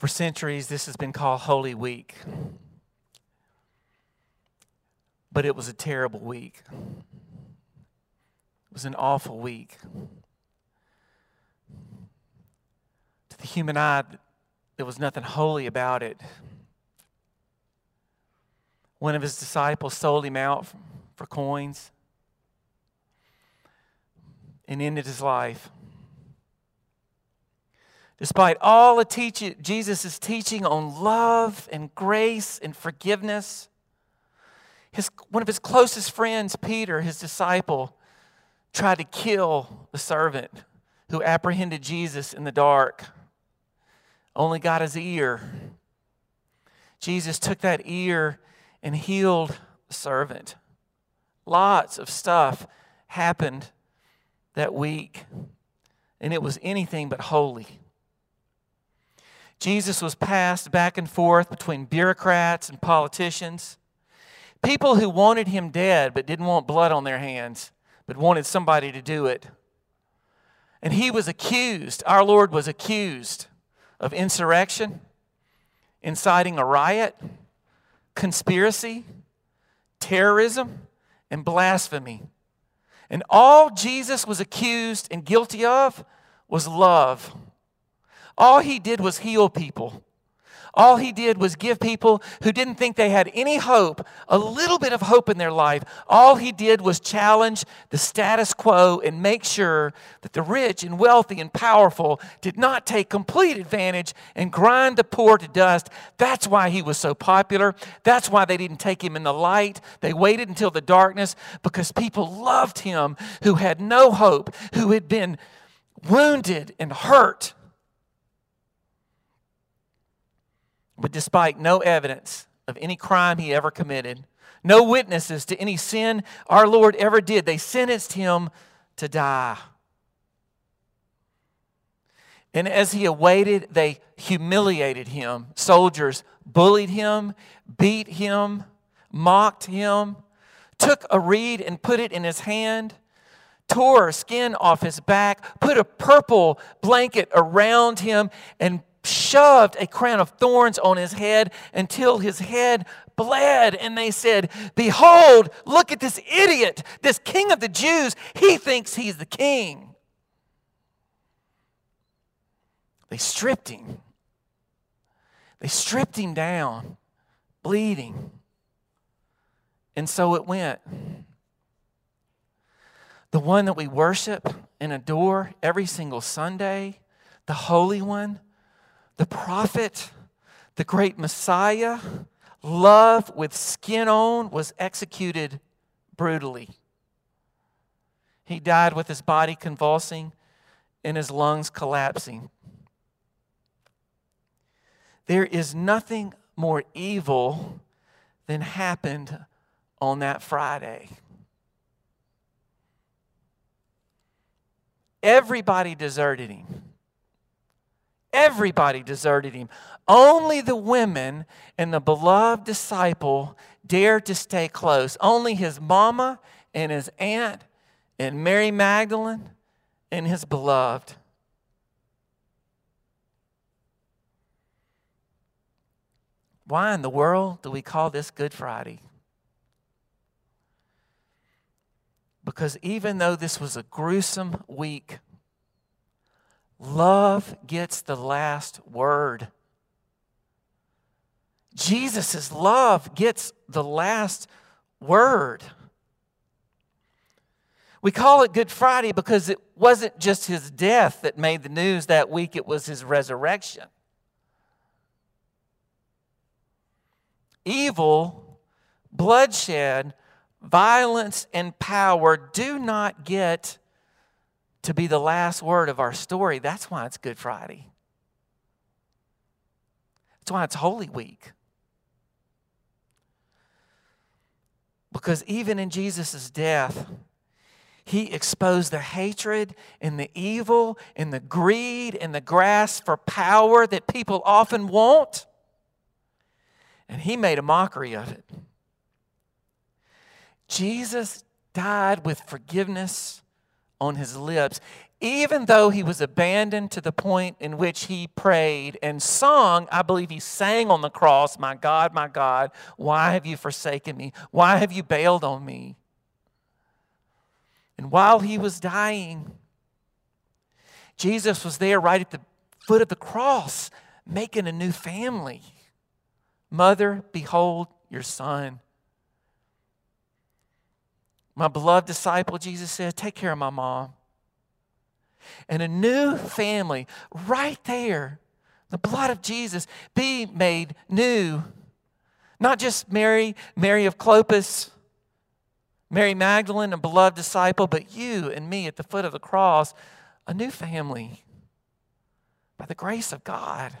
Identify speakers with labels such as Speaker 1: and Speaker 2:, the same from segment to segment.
Speaker 1: For centuries, this has been called Holy Week. But it was a terrible week. It was an awful week. To the human eye, there was nothing holy about it. One of his disciples sold him out for coins and ended his life. Despite all the teaching, Jesus' teaching on love and grace and forgiveness, his, one of his closest friends, Peter, his disciple, tried to kill the servant who apprehended Jesus in the dark. Only got his ear. Jesus took that ear and healed the servant. Lots of stuff happened that week, and it was anything but holy. Jesus was passed back and forth between bureaucrats and politicians, people who wanted him dead but didn't want blood on their hands, but wanted somebody to do it. And he was accused, our Lord was accused of insurrection, inciting a riot, conspiracy, terrorism, and blasphemy. And all Jesus was accused and guilty of was love. All he did was heal people. All he did was give people who didn't think they had any hope a little bit of hope in their life. All he did was challenge the status quo and make sure that the rich and wealthy and powerful did not take complete advantage and grind the poor to dust. That's why he was so popular. That's why they didn't take him in the light. They waited until the darkness because people loved him who had no hope, who had been wounded and hurt But despite no evidence of any crime he ever committed, no witnesses to any sin our Lord ever did, they sentenced him to die. And as he awaited, they humiliated him. Soldiers bullied him, beat him, mocked him, took a reed and put it in his hand, tore skin off his back, put a purple blanket around him, and shoved a crown of thorns on his head until his head bled. And they said, Behold, look at this idiot, this king of the Jews. He thinks he's the king. They stripped him. They stripped him down, bleeding. And so it went. The one that we worship and adore every single Sunday, the Holy One, the prophet, the great Messiah, love with skin on, was executed brutally. He died with his body convulsing and his lungs collapsing. There is nothing more evil than happened on that Friday. Everybody deserted him. Everybody deserted him. Only the women and the beloved disciple dared to stay close. Only his mama and his aunt and Mary Magdalene and his beloved. Why in the world do we call this Good Friday? Because even though this was a gruesome week Love gets the last word. Jesus' love gets the last word. We call it Good Friday because it wasn't just his death that made the news that week, it was his resurrection. Evil, bloodshed, violence, and power do not get to be the last word of our story. That's why it's Good Friday. That's why it's Holy Week. Because even in Jesus' death, he exposed the hatred and the evil and the greed and the grasp for power that people often want. And he made a mockery of it. Jesus died with forgiveness on his lips, even though he was abandoned to the point in which he prayed and sung, I believe he sang on the cross, My God, my God, why have you forsaken me? Why have you bailed on me? And while he was dying, Jesus was there right at the foot of the cross, making a new family. Mother, behold your son. My beloved disciple, Jesus said, Take care of my mom and a new family right there. The blood of Jesus be made new. Not just Mary, Mary of Clopas, Mary Magdalene, a beloved disciple, but you and me at the foot of the cross, a new family by the grace of God.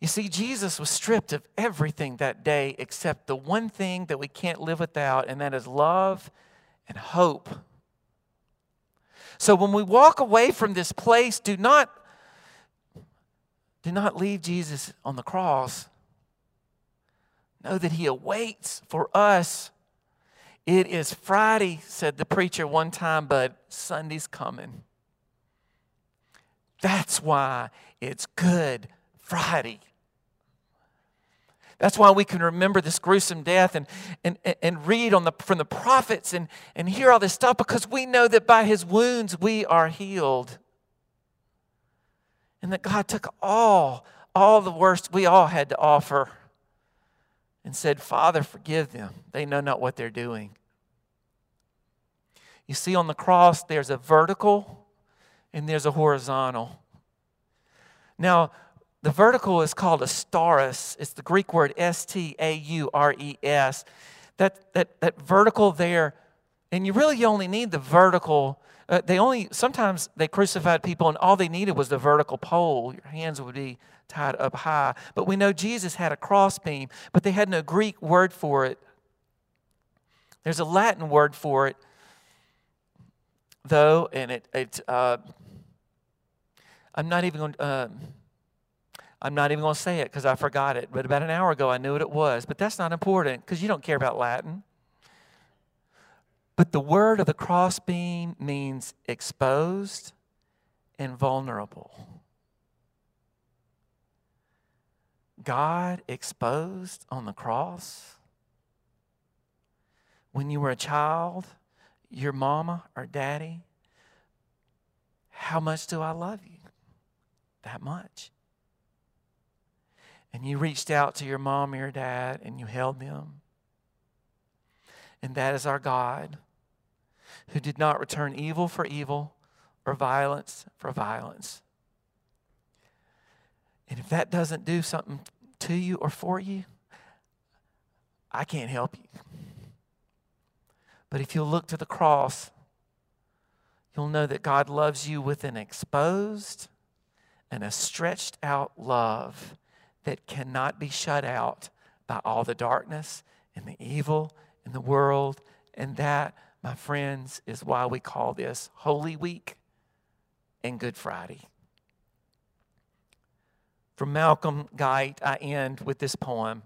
Speaker 1: You see, Jesus was stripped of everything that day except the one thing that we can't live without, and that is love and hope. So when we walk away from this place, do not do not leave Jesus on the cross. Know that he awaits for us. It is Friday, said the preacher one time, but Sunday's coming. That's why it's Good Friday. That's why we can remember this gruesome death and, and, and read on the, from the prophets and, and hear all this stuff because we know that by his wounds we are healed. And that God took all, all the worst we all had to offer and said, Father, forgive them. They know not what they're doing. You see, on the cross, there's a vertical and there's a horizontal. Now, the vertical is called a staurus. It's the Greek word S T A U R E S. That, that, that vertical there, and you really only need the vertical. Uh, they only, sometimes they crucified people and all they needed was the vertical pole. Your hands would be tied up high. But we know Jesus had a crossbeam, but they had no Greek word for it. There's a Latin word for it, though, and it, it uh, I'm not even going to. Uh, I'm not even going to say it because I forgot it. But about an hour ago, I knew what it was. But that's not important because you don't care about Latin. But the word of the crossbeam means exposed and vulnerable. God exposed on the cross. When you were a child, your mama or daddy, how much do I love you? That much and you reached out to your mom or your dad and you held them. And that is our God who did not return evil for evil or violence for violence. And if that doesn't do something to you or for you, I can't help you. But if you'll look to the cross, you'll know that God loves you with an exposed and a stretched out love that cannot be shut out by all the darkness and the evil in the world. And that, my friends, is why we call this Holy Week and Good Friday. From Malcolm Guite, I end with this poem.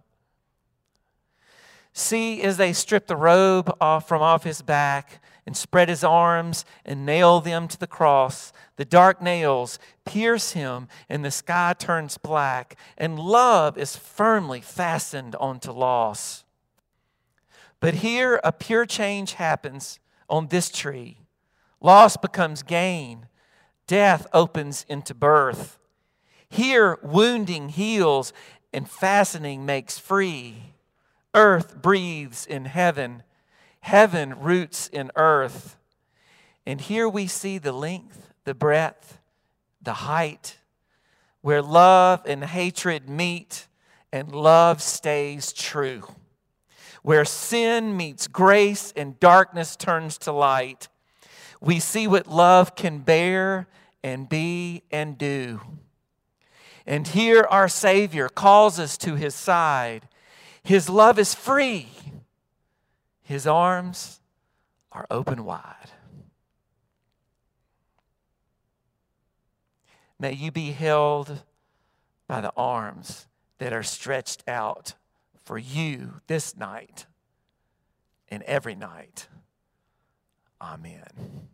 Speaker 1: See, as they strip the robe off from off his back and spread his arms and nail them to the cross, the dark nails pierce him and the sky turns black, and love is firmly fastened onto loss. But here a pure change happens on this tree. Loss becomes gain, death opens into birth. Here, wounding heals and fastening makes free. Earth breathes in heaven, heaven roots in earth. And here we see the length, the breadth, the height, where love and hatred meet and love stays true. Where sin meets grace and darkness turns to light, we see what love can bear and be and do. And here our Savior calls us to his side his love is free, His arms are open wide. May you be held by the arms that are stretched out for you this night and every night Amen.